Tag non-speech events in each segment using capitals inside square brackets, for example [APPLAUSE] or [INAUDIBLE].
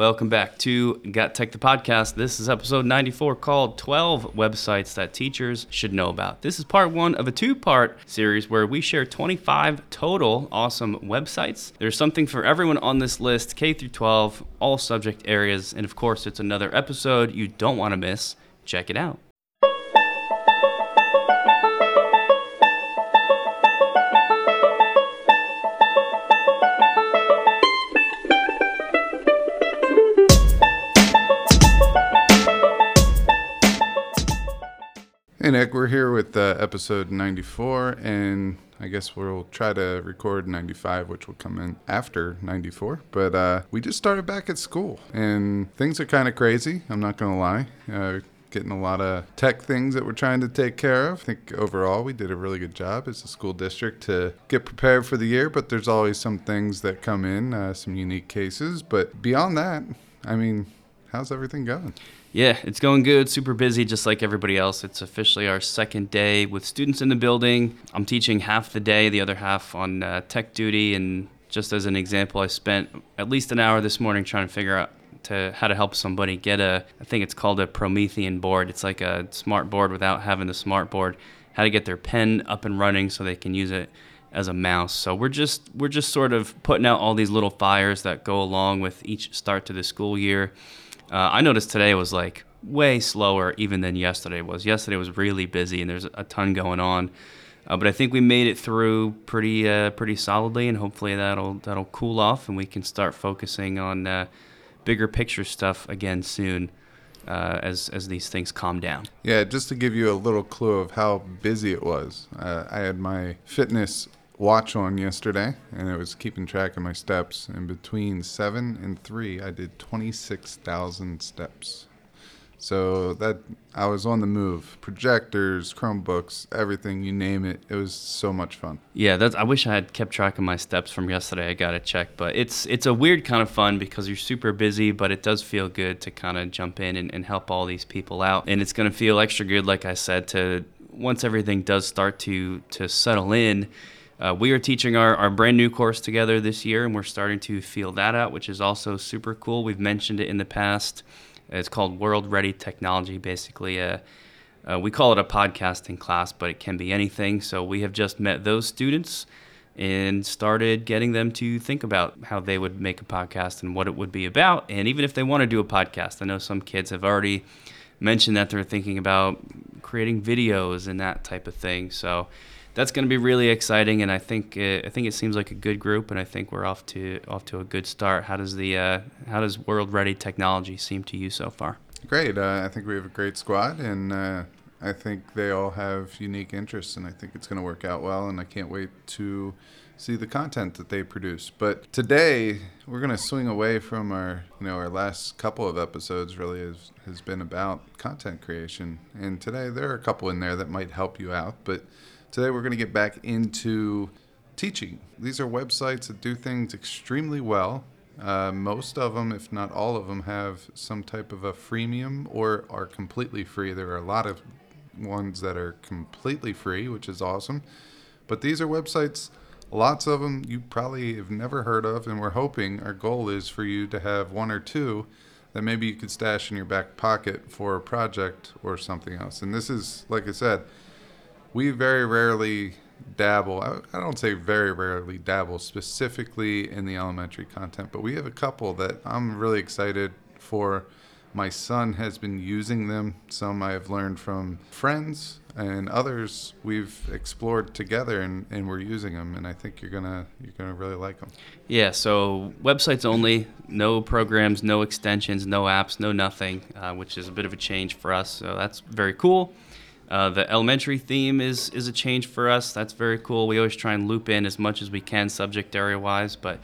Welcome back to Got Tech the podcast. This is episode 94 called 12 Websites That Teachers Should Know About. This is part one of a two part series where we share 25 total awesome websites. There's something for everyone on this list, K through 12, all subject areas. And of course, it's another episode you don't want to miss. Check it out. Hey Nick, we're here with uh, episode 94, and I guess we'll try to record 95, which will come in after 94. But uh, we just started back at school, and things are kind of crazy. I'm not going to lie. Uh, getting a lot of tech things that we're trying to take care of. I think overall we did a really good job as a school district to get prepared for the year, but there's always some things that come in, uh, some unique cases. But beyond that, I mean, how's everything going? Yeah, it's going good. Super busy, just like everybody else. It's officially our second day with students in the building. I'm teaching half the day, the other half on uh, tech duty. And just as an example, I spent at least an hour this morning trying to figure out to how to help somebody get a. I think it's called a Promethean board. It's like a smart board without having the smart board. How to get their pen up and running so they can use it as a mouse. So we're just we're just sort of putting out all these little fires that go along with each start to the school year. Uh, I noticed today was like way slower even than yesterday was. Yesterday was really busy and there's a ton going on. Uh, but I think we made it through pretty uh, pretty solidly, and hopefully that'll that'll cool off, and we can start focusing on uh, bigger picture stuff again soon, uh, as as these things calm down. Yeah, just to give you a little clue of how busy it was, uh, I had my fitness watch on yesterday, and it was keeping track of my steps. And between seven and three, I did 26,000 steps. So that I was on the move. Projectors, Chromebooks, everything you name it. It was so much fun. Yeah, that's. I wish I had kept track of my steps from yesterday. I gotta check, but it's it's a weird kind of fun because you're super busy, but it does feel good to kind of jump in and, and help all these people out, and it's gonna feel extra good, like I said, to once everything does start to to settle in. Uh, we are teaching our, our brand new course together this year, and we're starting to feel that out, which is also super cool. We've mentioned it in the past. It's called World Ready Technology. Basically, a, uh, we call it a podcasting class, but it can be anything. So we have just met those students and started getting them to think about how they would make a podcast and what it would be about. And even if they want to do a podcast, I know some kids have already mentioned that they're thinking about creating videos and that type of thing. So that's going to be really exciting, and I think uh, I think it seems like a good group, and I think we're off to off to a good start. How does the uh, how does World Ready Technology seem to you so far? Great. Uh, I think we have a great squad, and uh, I think they all have unique interests, and I think it's going to work out well. And I can't wait to see the content that they produce. But today we're going to swing away from our you know our last couple of episodes. Really has has been about content creation, and today there are a couple in there that might help you out, but Today we're going to get back into teaching. These are websites that do things extremely well. Uh, most of them, if not all of them, have some type of a freemium or are completely free. There are a lot of ones that are completely free, which is awesome. But these are websites, lots of them you probably have never heard of, and we're hoping our goal is for you to have one or two that maybe you could stash in your back pocket for a project or something else. And this is, like I said, we very rarely dabble. I, don't say very rarely dabble specifically in the elementary content, but we have a couple that I'm really excited for. My son has been using them. Some I have learned from friends, and others we've explored together, and, and we're using them. And I think you're gonna you're gonna really like them. Yeah. So websites only, no programs, no extensions, no apps, no nothing, uh, which is a bit of a change for us. So that's very cool. Uh, the elementary theme is is a change for us. That's very cool. We always try and loop in as much as we can, subject area wise, but.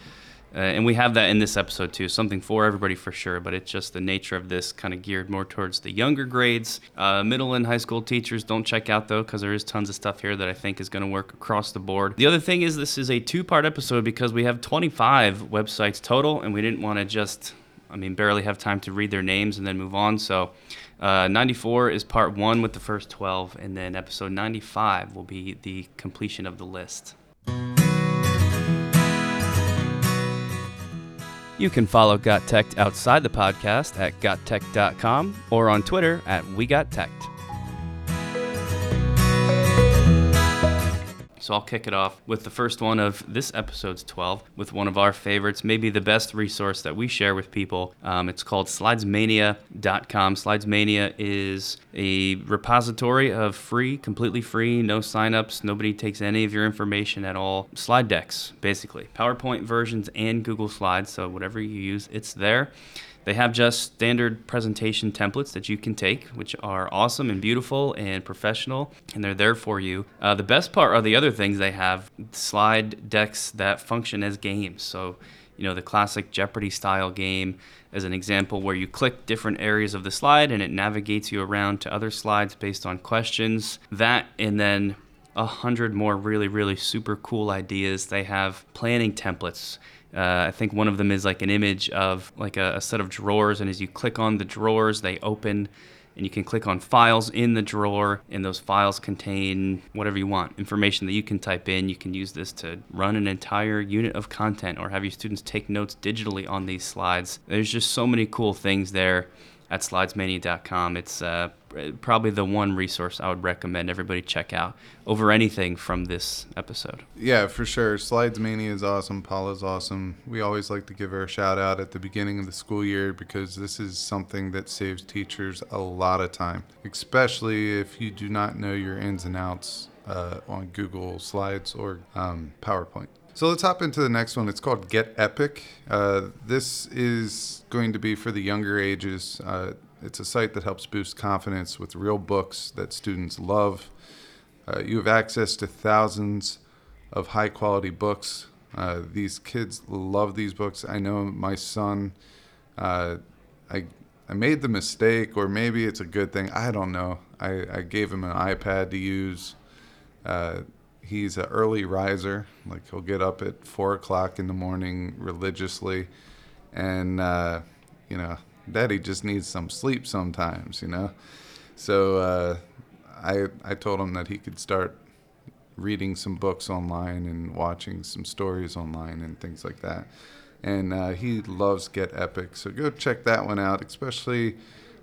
Uh, and we have that in this episode too, something for everybody for sure, but it's just the nature of this kind of geared more towards the younger grades. Uh, middle and high school teachers don't check out though, because there is tons of stuff here that I think is going to work across the board. The other thing is, this is a two part episode because we have 25 websites total, and we didn't want to just I mean, barely have time to read their names and then move on. So, uh, 94 is part one with the first 12, and then episode 95 will be the completion of the list. You can follow Got Tech outside the podcast at gottech.com or on Twitter at We So I'll kick it off with the first one of this episode's 12 with one of our favorites, maybe the best resource that we share with people. Um, it's called slidesmania.com. Slidesmania is a repository of free, completely free, no signups, nobody takes any of your information at all. Slide decks, basically. PowerPoint versions and Google Slides, so whatever you use, it's there. They have just standard presentation templates that you can take, which are awesome and beautiful and professional, and they're there for you. Uh, the best part are the other things they have slide decks that function as games. So, you know, the classic Jeopardy style game as an example where you click different areas of the slide and it navigates you around to other slides based on questions. That and then a hundred more really, really super cool ideas. They have planning templates uh, I think one of them is like an image of like a, a, set of drawers, and as you click on the drawers, they open, and you can click on files in the drawer, and those files contain whatever you want, information that you can type in. You can use this to run an entire unit of content, or have your students take notes digitally on these slides. There's just so many cool things there at slidesmania.com. It's uh, probably the one resource I would recommend everybody check out over anything from this episode. Yeah, for sure. Slides Mania is awesome. Paula's awesome. We always like to give her a shout out at the beginning of the school year because this is something that saves teachers a lot of time, especially if you do not know your ins and outs uh, on Google Slides or um, PowerPoint. So let's hop into the next one. It's called Get Epic. Uh, this is going to be for the younger ages. Uh, it's a site that helps boost confidence with real books that students love. Uh, you have access to thousands of high quality books. Uh, these kids love these books. I know my son, uh, I, I made the mistake, or maybe it's a good thing. I don't know. I, I gave him an iPad to use uh, he's an early riser. Like he'll get up at four o'clock in the morning religiously, and uh, you know, Daddy just needs some sleep sometimes. You know, so uh, I I told him that he could start reading some books online and watching some stories online and things like that. And uh, he loves Get Epic, so go check that one out. Especially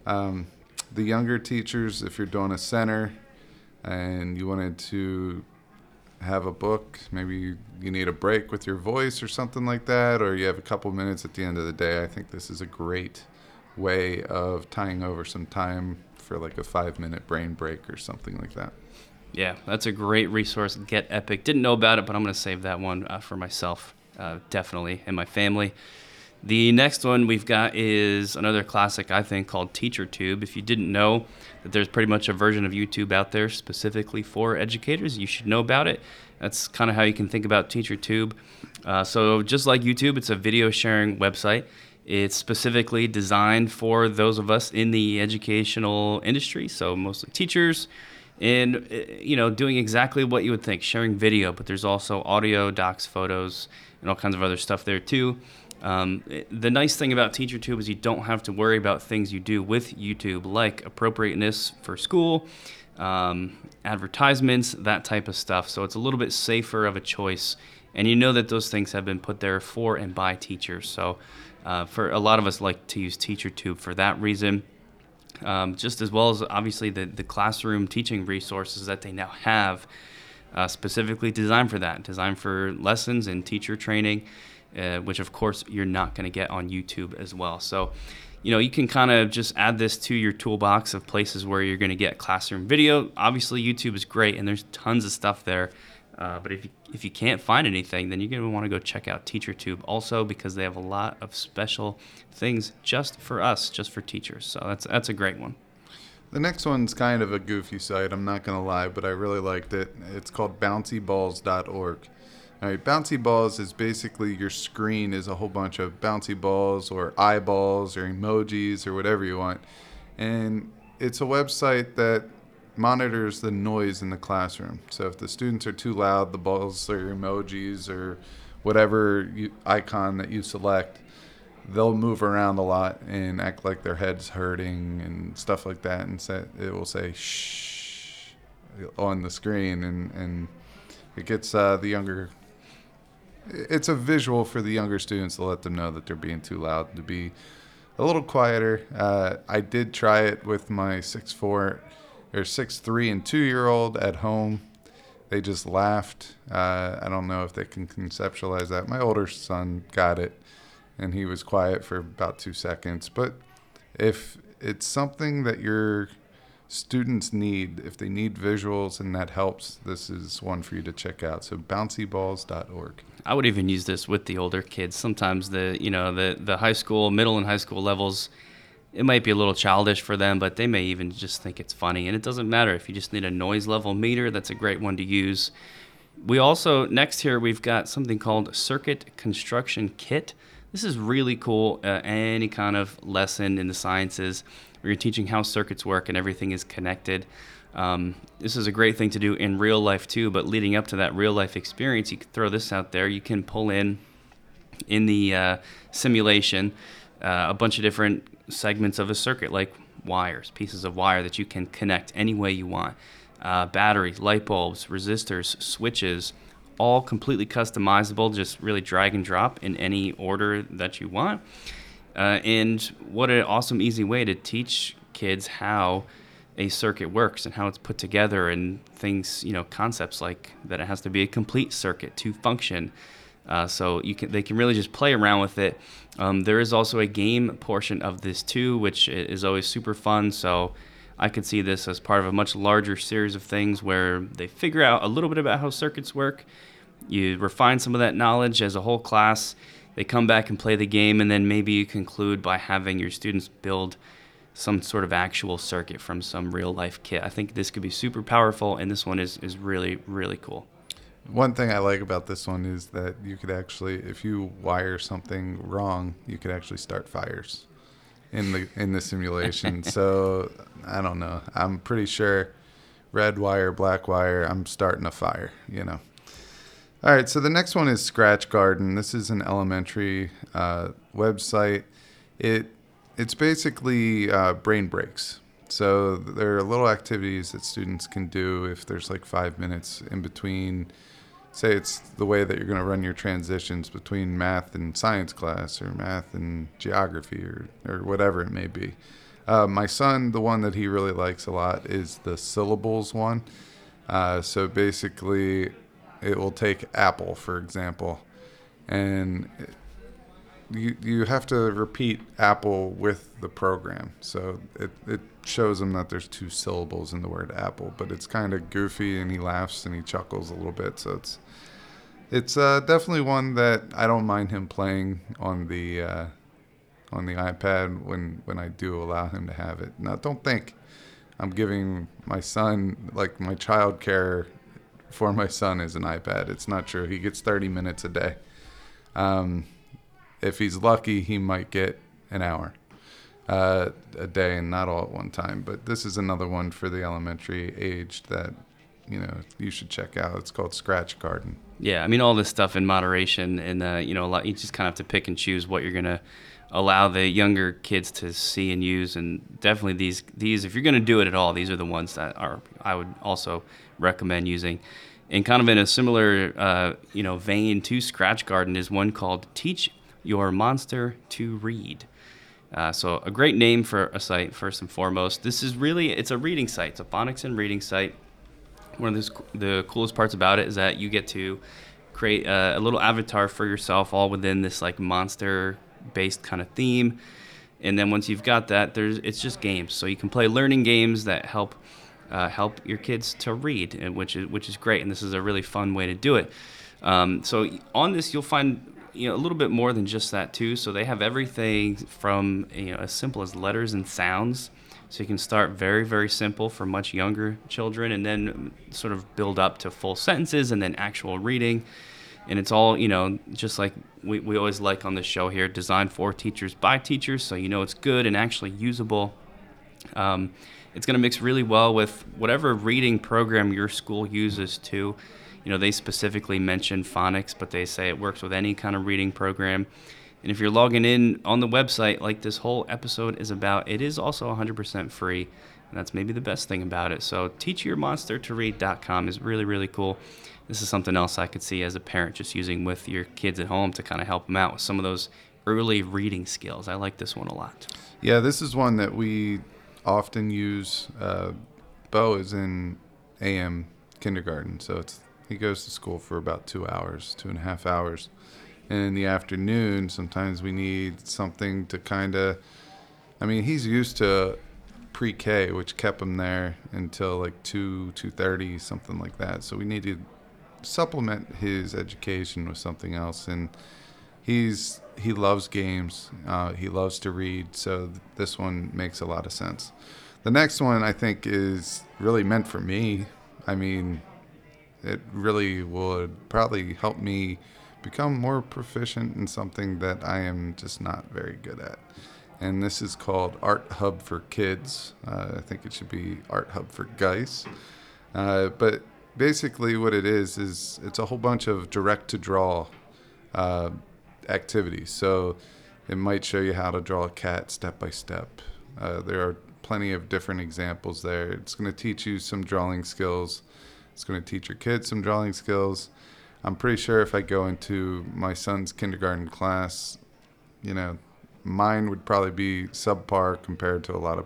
um, the younger teachers, if you're doing a center and you wanted to have a book. Maybe you need a break with your voice or something like that, or you have a couple minutes at the end of the day. I think this is a great way of tying over some time for like a five minute brain break or something like that. Yeah, that's a great resource. Get Epic. Didn't know about it, but I'm going to save that one uh, for myself, uh, definitely, and my family. The next one we've got is another classic, I think, called TeacherTube. If you didn't know that there's pretty much a version of YouTube out there specifically for educators, you should know about it. That's kind of how you can think about TeacherTube. Uh, so, just like YouTube, it's a video sharing website. It's specifically designed for those of us in the educational industry, so mostly teachers, and uh, you know, doing exactly what you would think, sharing video. But there's also audio, docs, photos, and all kinds of other stuff there too. Um, the nice thing about TeacherTube is you don't have to worry about things you do with YouTube, like appropriateness for school, um, advertisements, that type of stuff. So it's a little bit safer of a choice. And you know that those things have been put there for and by teachers. So uh, for a lot of us like to use TeacherTube for that reason. Um, just as well as obviously the, the classroom teaching resources that they now have uh, specifically designed for that, designed for lessons and teacher training uh, which of course you're not going to get on YouTube as well. So, you know, you can kind of just add this to your toolbox of places where you're going to get classroom video. Obviously, YouTube is great, and there's tons of stuff there. Uh, but if you, if you can't find anything, then you're going to want to go check out TeacherTube also because they have a lot of special things just for us, just for teachers. So that's that's a great one. The next one's kind of a goofy site, I'm not going to lie, but I really liked it. It's called bouncyballs.org. All right, bouncy balls is basically your screen is a whole bunch of bouncy balls or eyeballs or emojis or whatever you want. And it's a website that monitors the noise in the classroom. So if the students are too loud, the balls or emojis or whatever you, icon that you select they'll move around a lot and act like their head's hurting and stuff like that, and say, it will say shh on the screen, and and it gets uh, the younger. It's a visual for the younger students to let them know that they're being too loud to be a little quieter. Uh, I did try it with my six four or six three and two year old at home. They just laughed. Uh, I don't know if they can conceptualize that. My older son got it, and he was quiet for about two seconds. But if it's something that your students need, if they need visuals and that helps, this is one for you to check out. So bouncyballs.org. I would even use this with the older kids. Sometimes the you know the the high school, middle and high school levels, it might be a little childish for them, but they may even just think it's funny. And it doesn't matter if you just need a noise level meter. That's a great one to use. We also next here we've got something called Circuit Construction Kit. This is really cool. Uh, any kind of lesson in the sciences where you're teaching how circuits work and everything is connected. Um, this is a great thing to do in real life too, but leading up to that real life experience, you can throw this out there. You can pull in in the uh, simulation uh, a bunch of different segments of a circuit, like wires, pieces of wire that you can connect any way you want. Uh, batteries, light bulbs, resistors, switches, all completely customizable, just really drag and drop in any order that you want. Uh, and what an awesome, easy way to teach kids how a circuit works and how it's put together and things, you know, concepts like that it has to be a complete circuit to function. Uh, so you can they can really just play around with it. Um, there is also a game portion of this too, which is always super fun. So I could see this as part of a much larger series of things where they figure out a little bit about how circuits work. You refine some of that knowledge as a whole class. They come back and play the game, and then maybe you conclude by having your students build some sort of actual circuit from some real life kit. I think this could be super powerful, and this one is, is really, really cool. One thing I like about this one is that you could actually, if you wire something wrong, you could actually start fires in the in the simulation. [LAUGHS] so I don't know. I'm pretty sure red wire, black wire. I'm starting a fire. You know. All right. So the next one is Scratch Garden. This is an elementary uh, website. It it's basically uh, brain breaks. So there are little activities that students can do if there's like five minutes in between. Say it's the way that you're going to run your transitions between math and science class or math and geography or, or whatever it may be. Uh, my son, the one that he really likes a lot is the syllables one. Uh, so basically, it will take apple, for example, and you you have to repeat apple with the program. So it it shows him that there's two syllables in the word apple, but it's kind of goofy and he laughs and he chuckles a little bit. So it's it's uh, definitely one that I don't mind him playing on the uh, on the iPad when when I do allow him to have it. Now don't think I'm giving my son like my child care for my son is an iPad. It's not true. He gets 30 minutes a day. Um, if he's lucky, he might get an hour uh, a day and not all at one time. But this is another one for the elementary age that you know you should check out. It's called Scratch Garden. Yeah, I mean all this stuff in moderation, and uh, you know a lot, you just kind of have to pick and choose what you're gonna allow the younger kids to see and use. And definitely these these if you're gonna do it at all, these are the ones that are I would also recommend using. And kind of in a similar uh, you know vein to Scratch Garden is one called Teach Your Monster to Read. Uh, so a great name for a site first and foremost. This is really it's a reading site. It's a phonics and reading site. One of the, the coolest parts about it is that you get to create a, a little avatar for yourself, all within this like monster-based kind of theme. And then once you've got that, there's it's just games. So you can play learning games that help uh, help your kids to read, which is which is great. And this is a really fun way to do it. Um, so on this, you'll find you know a little bit more than just that too. So they have everything from you know as simple as letters and sounds. So you can start very very simple for much younger children, and then sort of build up to full sentences and then actual reading. And it's all you know, just like we, we always like on this show here, designed for teachers by teachers, so you know it's good and actually usable. Um, it's going to mix really well with whatever reading program your school uses too you know, they specifically mention phonics, but they say it works with any kind of reading program. And if you're logging in on the website, like this whole episode is about, it is also 100% free. And that's maybe the best thing about it. So, teachyourmonstertoread.com is really, really cool. This is something else I could see as a parent just using with your kids at home to kind of help them out with some of those early reading skills. I like this one a lot. Yeah, this is one that we often use. Uh, Bo is in AM kindergarten, so it's he goes to school for about two hours, two and a half hours. And in the afternoon, sometimes we need something to kind of. I mean, he's used to pre-K, which kept him there until like two, two thirty, something like that. So we need to supplement his education with something else, and he's he loves games. Uh, he loves to read, so th- this one makes a lot of sense. The next one I think is really meant for me. I mean, it really would probably help me become more proficient in something that I am just not very good at. And this is called Art Hub for Kids. Uh, I think it should be Art Hub for Guys. Uh, but basically, what it is is it's a whole bunch of direct to draw uh, activities. So it might show you how to draw a cat step by step. Uh, there are plenty of different examples there. It's going to teach you some drawing skills. It's going to teach your kids some drawing skills. I'm pretty sure if I go into my son's kindergarten class, you know, mine would probably be subpar compared to a lot of,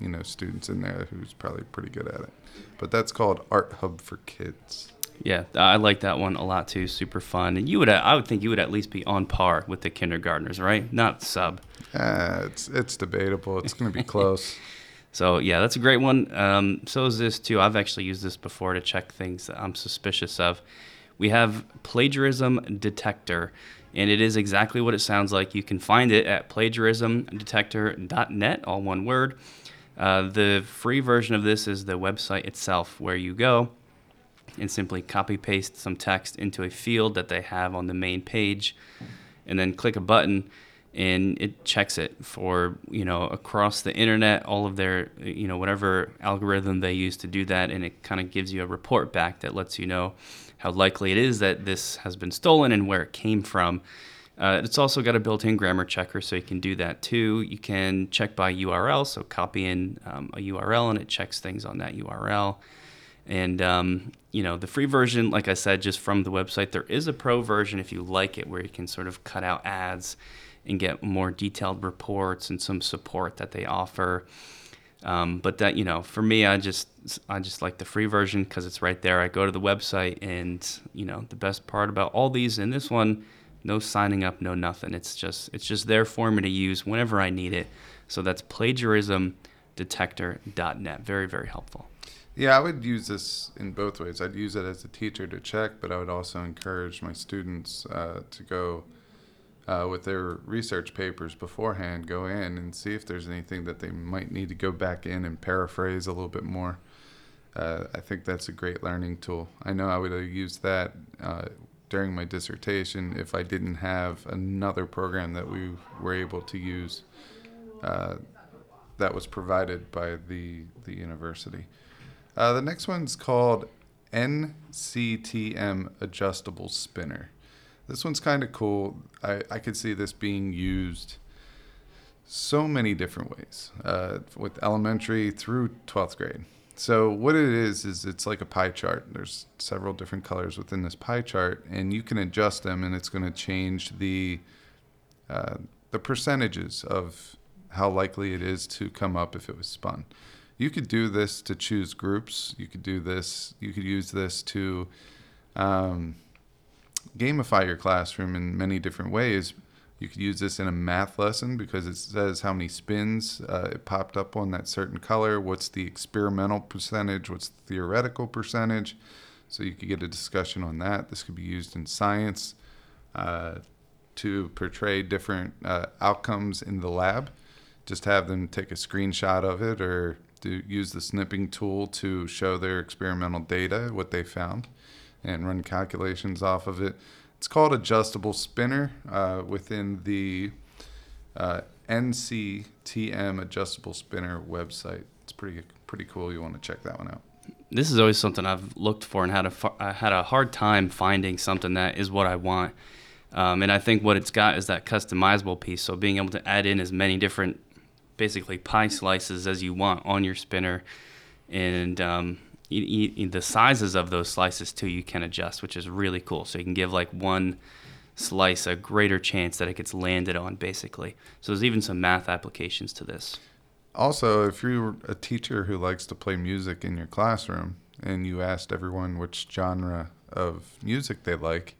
you know, students in there who's probably pretty good at it. But that's called Art Hub for Kids. Yeah, I like that one a lot too. Super fun, and you would, I would think you would at least be on par with the kindergartners, right? Not sub. Uh, it's it's debatable. It's going to be close. [LAUGHS] So yeah, that's a great one. Um, so is this too. I've actually used this before to check things that I'm suspicious of. We have plagiarism detector, and it is exactly what it sounds like. You can find it at plagiarismdetector.net, all one word. Uh, the free version of this is the website itself, where you go and simply copy paste some text into a field that they have on the main page, and then click a button and it checks it for you know across the internet all of their you know whatever algorithm they use to do that and it kind of gives you a report back that lets you know how likely it is that this has been stolen and where it came from. Uh, it's also got a built-in grammar checker so you can do that too. You can check by url so copy in um, a url and it checks things on that url and um, you know the free version like i said just from the website there is a pro version if you like it where you can sort of cut out ads and get more detailed reports and some support that they offer. Um, but that you know, for me, I just I just like the free version because it's right there. I go to the website, and you know, the best part about all these and this one, no signing up, no nothing. It's just it's just there for me to use whenever I need it. So that's plagiarismdetector.net. Very very helpful. Yeah, I would use this in both ways. I'd use it as a teacher to check, but I would also encourage my students uh, to go uh, with their research papers beforehand, go in and see if there's anything that they might need to go back in and paraphrase a little bit more. Uh, I think that's a great learning tool. I know I would have used that uh, during my dissertation if I didn't have another program that we were able to use uh, that was provided by the, the university. Uh, the next one's called NCTM Adjustable Spinner. This one's kind of cool. I, I could see this being used so many different ways uh, with elementary through 12th grade. So what it is is it's like a pie chart. There's several different colors within this pie chart, and you can adjust them, and it's going to change the uh, the percentages of how likely it is to come up if it was spun. You could do this to choose groups. You could do this. You could use this to um, gamify your classroom in many different ways. You could use this in a math lesson because it says how many spins uh, it popped up on that certain color, what's the experimental percentage, what's the theoretical percentage. So you could get a discussion on that. This could be used in science uh, to portray different uh, outcomes in the lab. Just have them take a screenshot of it or to use the snipping tool to show their experimental data, what they found and run calculations off of it. It's called Adjustable Spinner uh, within the uh, NCTM Adjustable Spinner website. It's pretty pretty cool. You want to check that one out. This is always something I've looked for and had a I had a hard time finding something that is what I want. Um, and I think what it's got is that customizable piece. So being able to add in as many different, basically pie slices as you want on your spinner, and um, the sizes of those slices too you can adjust, which is really cool. So you can give like one slice a greater chance that it gets landed on, basically. So there's even some math applications to this. Also, if you're a teacher who likes to play music in your classroom and you asked everyone which genre of music they like,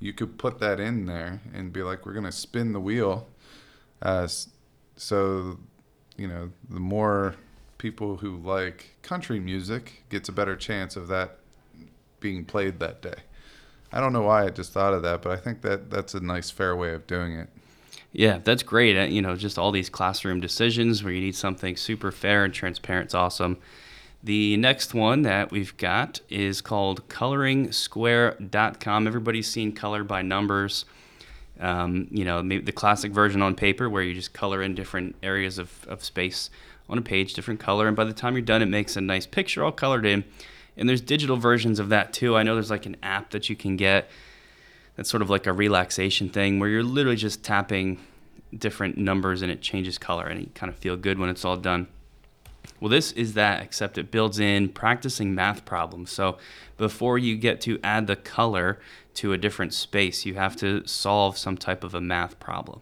you could put that in there and be like, we're going to spin the wheel. Uh, so, you know, the more people who like country music gets a better chance of that being played that day. I don't know why I just thought of that, but I think that that's a nice, fair way of doing it. Yeah, that's great. Uh, you know, just all these classroom decisions where you need something super fair and transparent is awesome. The next one that we've got is called coloringsquare.com. Everybody's seen color by numbers. Um, you know, the classic version on paper where you just color in different areas of, of space on a page, different color. And by the time you're done, it makes a nice picture all colored in. And there's digital versions of that too. I know there's like an app that you can get that's sort of like a relaxation thing where you're literally just tapping different numbers and it changes color and you kind of feel good when it's all done. Well, this is that, except it builds in practicing math problems. So before you get to add the color to a different space, you have to solve some type of a math problem.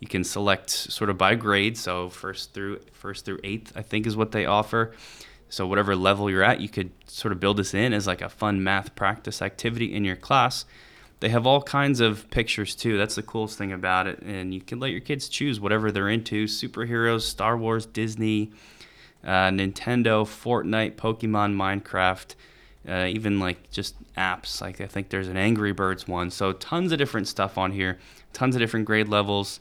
You can select sort of by grade, so first through first through eighth, I think is what they offer. So whatever level you're at, you could sort of build this in as like a fun math practice activity in your class. They have all kinds of pictures too. That's the coolest thing about it. And you can let your kids choose whatever they're into superheroes, Star Wars, Disney, uh, Nintendo, Fortnite, Pokemon, Minecraft, uh, even like just apps. Like I think there's an Angry Birds one. So tons of different stuff on here, tons of different grade levels,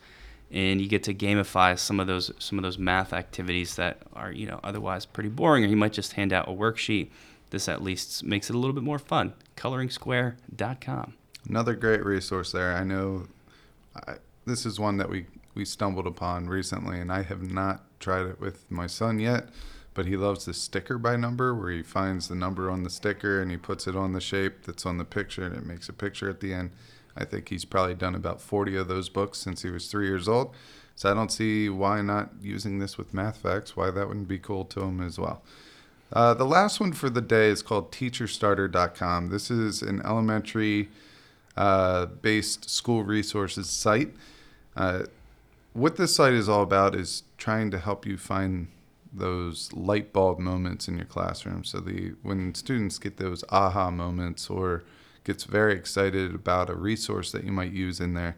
and you get to gamify some of those some of those math activities that are you know otherwise pretty boring, or you might just hand out a worksheet. This at least makes it a little bit more fun. ColoringSquare.com. Another great resource there. I know I, this is one that we we stumbled upon recently, and I have not tried it with my son yet, but he loves the sticker by number where he finds the number on the sticker and he puts it on the shape that's on the picture and it makes a picture at the end. I think he's probably done about 40 of those books since he was three years old. So I don't see why not using this with math facts, why that wouldn't be cool to him as well. Uh, the last one for the day is called teacherstarter.com. This is an elementary uh, based school resources site. Uh, what this site is all about is trying to help you find those light bulb moments in your classroom. So the when students get those aha moments or gets very excited about a resource that you might use in there.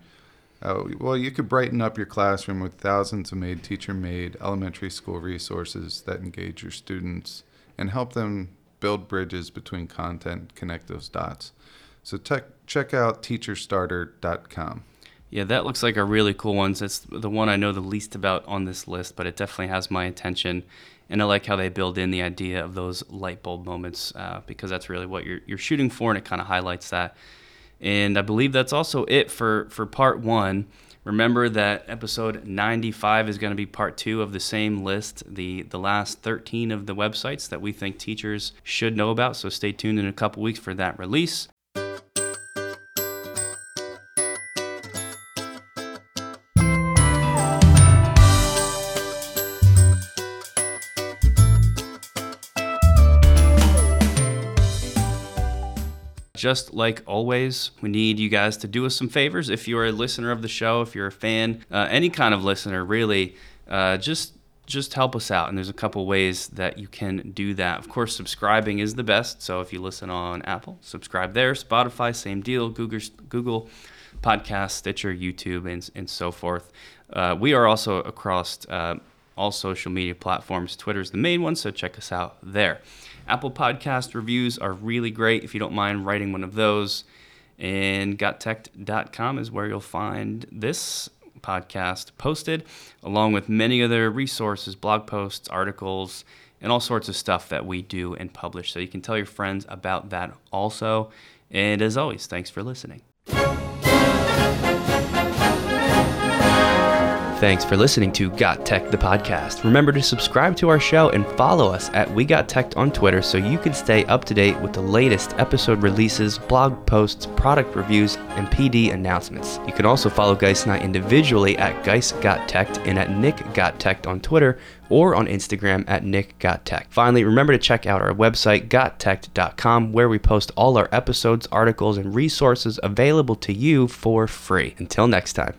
Uh, well, you could brighten up your classroom with thousands of made, teacher made elementary school resources that engage your students and help them build bridges between content, connect those dots. So tech, check out teacherstarter.com. Yeah, that looks like a really cool one. It's the one I know the least about on this list, but it definitely has my attention. And I like how they build in the idea of those light bulb moments uh, because that's really what you're, you're shooting for, and it kind of highlights that. And I believe that's also it for, for part one. Remember that episode 95 is going to be part two of the same list, the, the last 13 of the websites that we think teachers should know about. So stay tuned in a couple weeks for that release. Just like always, we need you guys to do us some favors. If you're a listener of the show, if you're a fan, uh, any kind of listener, really, uh, just just help us out. And there's a couple ways that you can do that. Of course, subscribing is the best. So if you listen on Apple, subscribe there. Spotify, same deal. Google, Google Podcast, Stitcher, YouTube, and, and so forth. Uh, we are also across uh, all social media platforms. Twitter is the main one, so check us out there. Apple Podcast reviews are really great if you don't mind writing one of those. And gottech.com is where you'll find this podcast posted, along with many other resources, blog posts, articles, and all sorts of stuff that we do and publish. So you can tell your friends about that also. And as always, thanks for listening. Thanks for listening to Got Tech, the podcast. Remember to subscribe to our show and follow us at We Got Tech on Twitter so you can stay up to date with the latest episode releases, blog posts, product reviews, and PD announcements. You can also follow Geist and I individually at Geist Got Tech and at Nick Got Tech on Twitter or on Instagram at Nick Got Tech. Finally, remember to check out our website, gottech.com, where we post all our episodes, articles, and resources available to you for free. Until next time.